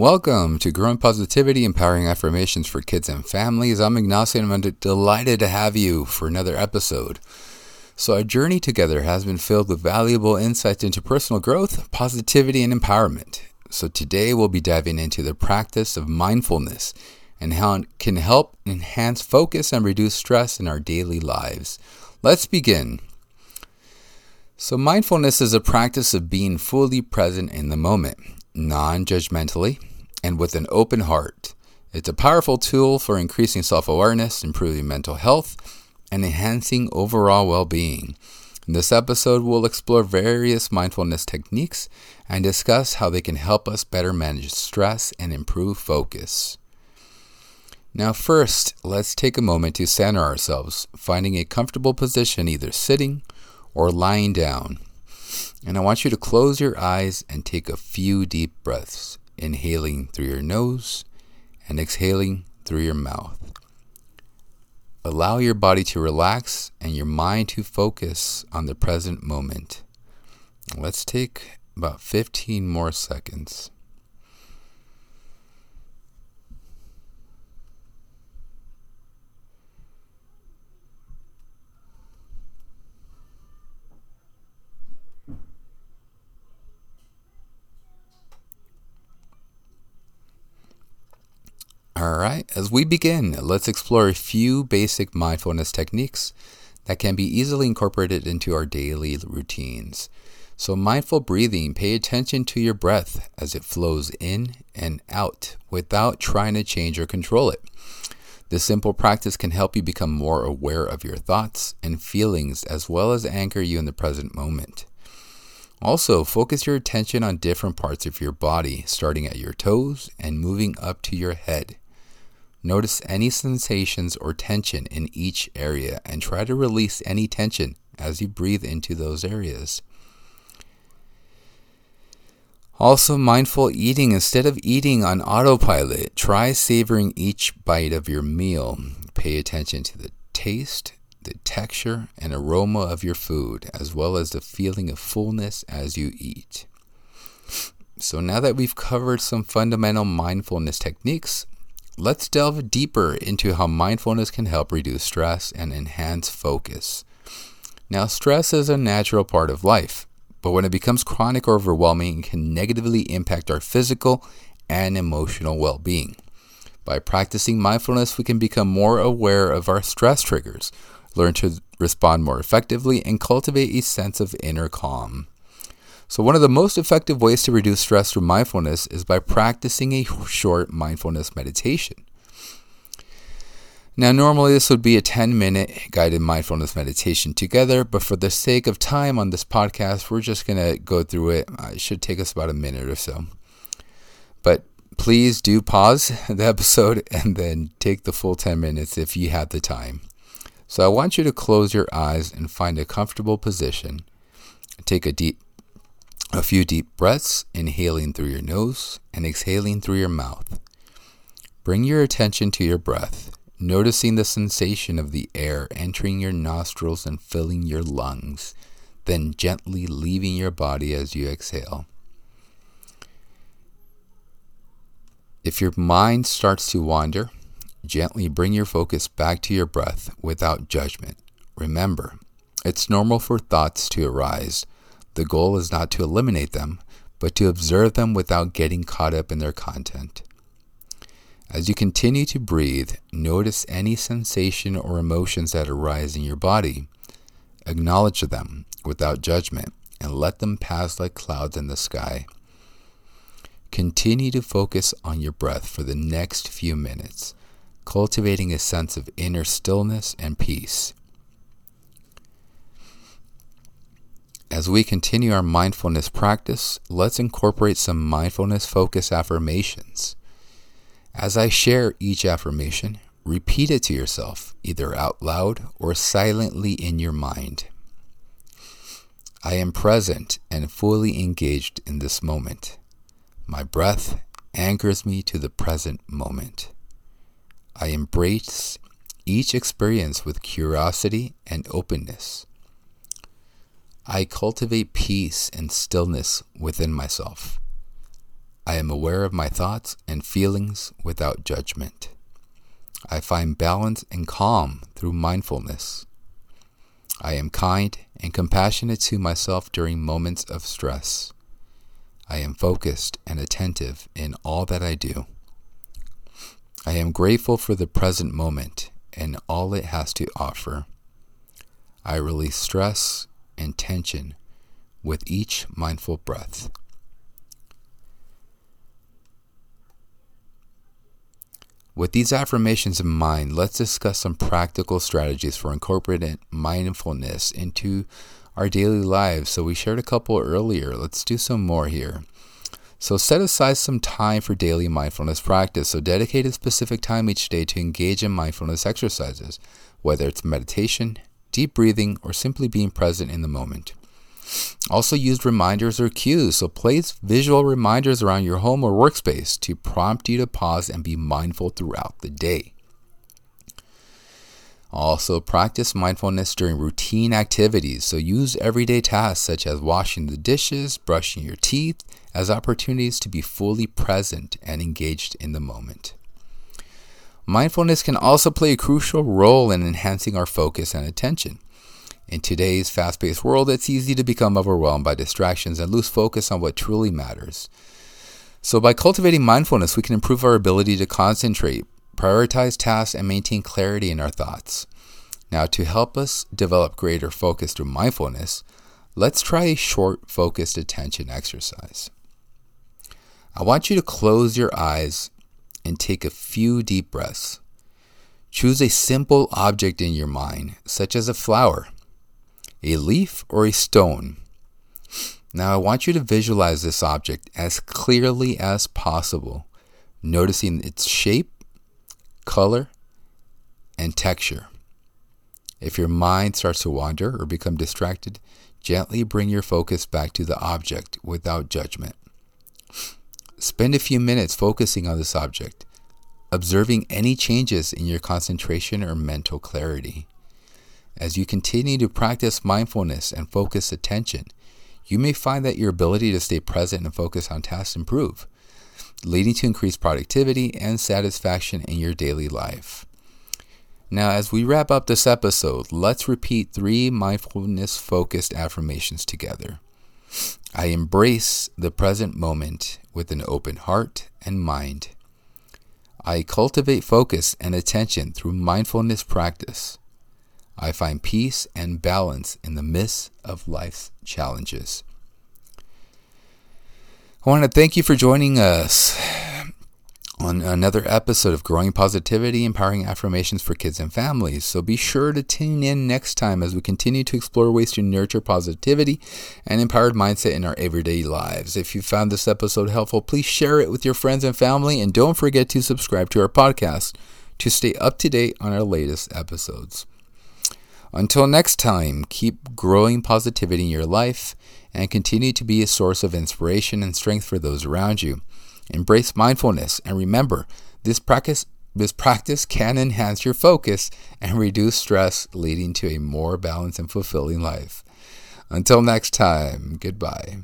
Welcome to Growing Positivity Empowering Affirmations for Kids and Families. I'm Ignacio and I'm delighted to have you for another episode. So, our journey together has been filled with valuable insights into personal growth, positivity, and empowerment. So, today we'll be diving into the practice of mindfulness and how it can help enhance focus and reduce stress in our daily lives. Let's begin. So, mindfulness is a practice of being fully present in the moment, non judgmentally, and with an open heart. It's a powerful tool for increasing self awareness, improving mental health, and enhancing overall well being. In this episode, we'll explore various mindfulness techniques and discuss how they can help us better manage stress and improve focus. Now, first, let's take a moment to center ourselves, finding a comfortable position either sitting or lying down. And I want you to close your eyes and take a few deep breaths, inhaling through your nose and exhaling through your mouth. Allow your body to relax and your mind to focus on the present moment. Let's take about 15 more seconds. All right, as we begin, let's explore a few basic mindfulness techniques that can be easily incorporated into our daily routines. So, mindful breathing, pay attention to your breath as it flows in and out without trying to change or control it. This simple practice can help you become more aware of your thoughts and feelings as well as anchor you in the present moment. Also, focus your attention on different parts of your body, starting at your toes and moving up to your head. Notice any sensations or tension in each area and try to release any tension as you breathe into those areas. Also, mindful eating. Instead of eating on autopilot, try savoring each bite of your meal. Pay attention to the taste, the texture, and aroma of your food, as well as the feeling of fullness as you eat. So, now that we've covered some fundamental mindfulness techniques, Let's delve deeper into how mindfulness can help reduce stress and enhance focus. Now, stress is a natural part of life, but when it becomes chronic or overwhelming, it can negatively impact our physical and emotional well being. By practicing mindfulness, we can become more aware of our stress triggers, learn to respond more effectively, and cultivate a sense of inner calm. So, one of the most effective ways to reduce stress through mindfulness is by practicing a short mindfulness meditation. Now, normally this would be a 10 minute guided mindfulness meditation together, but for the sake of time on this podcast, we're just going to go through it. Uh, it should take us about a minute or so. But please do pause the episode and then take the full 10 minutes if you have the time. So, I want you to close your eyes and find a comfortable position. Take a deep a few deep breaths, inhaling through your nose and exhaling through your mouth. Bring your attention to your breath, noticing the sensation of the air entering your nostrils and filling your lungs, then gently leaving your body as you exhale. If your mind starts to wander, gently bring your focus back to your breath without judgment. Remember, it's normal for thoughts to arise the goal is not to eliminate them, but to observe them without getting caught up in their content. As you continue to breathe, notice any sensation or emotions that arise in your body. Acknowledge them without judgment and let them pass like clouds in the sky. Continue to focus on your breath for the next few minutes, cultivating a sense of inner stillness and peace. As we continue our mindfulness practice, let's incorporate some mindfulness focus affirmations. As I share each affirmation, repeat it to yourself, either out loud or silently in your mind. I am present and fully engaged in this moment. My breath anchors me to the present moment. I embrace each experience with curiosity and openness. I cultivate peace and stillness within myself. I am aware of my thoughts and feelings without judgment. I find balance and calm through mindfulness. I am kind and compassionate to myself during moments of stress. I am focused and attentive in all that I do. I am grateful for the present moment and all it has to offer. I release stress and tension with each mindful breath. With these affirmations in mind, let's discuss some practical strategies for incorporating mindfulness into our daily lives. So, we shared a couple earlier. Let's do some more here. So, set aside some time for daily mindfulness practice. So, dedicate a specific time each day to engage in mindfulness exercises, whether it's meditation, deep breathing, or simply being present in the moment. Also, use reminders or cues. So, place visual reminders around your home or workspace to prompt you to pause and be mindful throughout the day. Also, practice mindfulness during routine activities. So, use everyday tasks such as washing the dishes, brushing your teeth as opportunities to be fully present and engaged in the moment. Mindfulness can also play a crucial role in enhancing our focus and attention. In today's fast paced world, it's easy to become overwhelmed by distractions and lose focus on what truly matters. So, by cultivating mindfulness, we can improve our ability to concentrate, prioritize tasks, and maintain clarity in our thoughts. Now, to help us develop greater focus through mindfulness, let's try a short, focused attention exercise. I want you to close your eyes and take a few deep breaths. Choose a simple object in your mind, such as a flower a leaf, or a stone. Now I want you to visualize this object as clearly as possible, noticing its shape, color, and texture. If your mind starts to wander or become distracted, gently bring your focus back to the object without judgment. Spend a few minutes focusing on this object, observing any changes in your concentration or mental clarity. As you continue to practice mindfulness and focus attention, you may find that your ability to stay present and focus on tasks improve, leading to increased productivity and satisfaction in your daily life. Now, as we wrap up this episode, let's repeat three mindfulness focused affirmations together. I embrace the present moment with an open heart and mind. I cultivate focus and attention through mindfulness practice. I find peace and balance in the midst of life's challenges. I want to thank you for joining us on another episode of Growing Positivity Empowering Affirmations for Kids and Families. So be sure to tune in next time as we continue to explore ways to nurture positivity and empowered mindset in our everyday lives. If you found this episode helpful, please share it with your friends and family and don't forget to subscribe to our podcast to stay up to date on our latest episodes. Until next time, keep growing positivity in your life and continue to be a source of inspiration and strength for those around you. Embrace mindfulness and remember, this practice this practice can enhance your focus and reduce stress, leading to a more balanced and fulfilling life. Until next time, goodbye.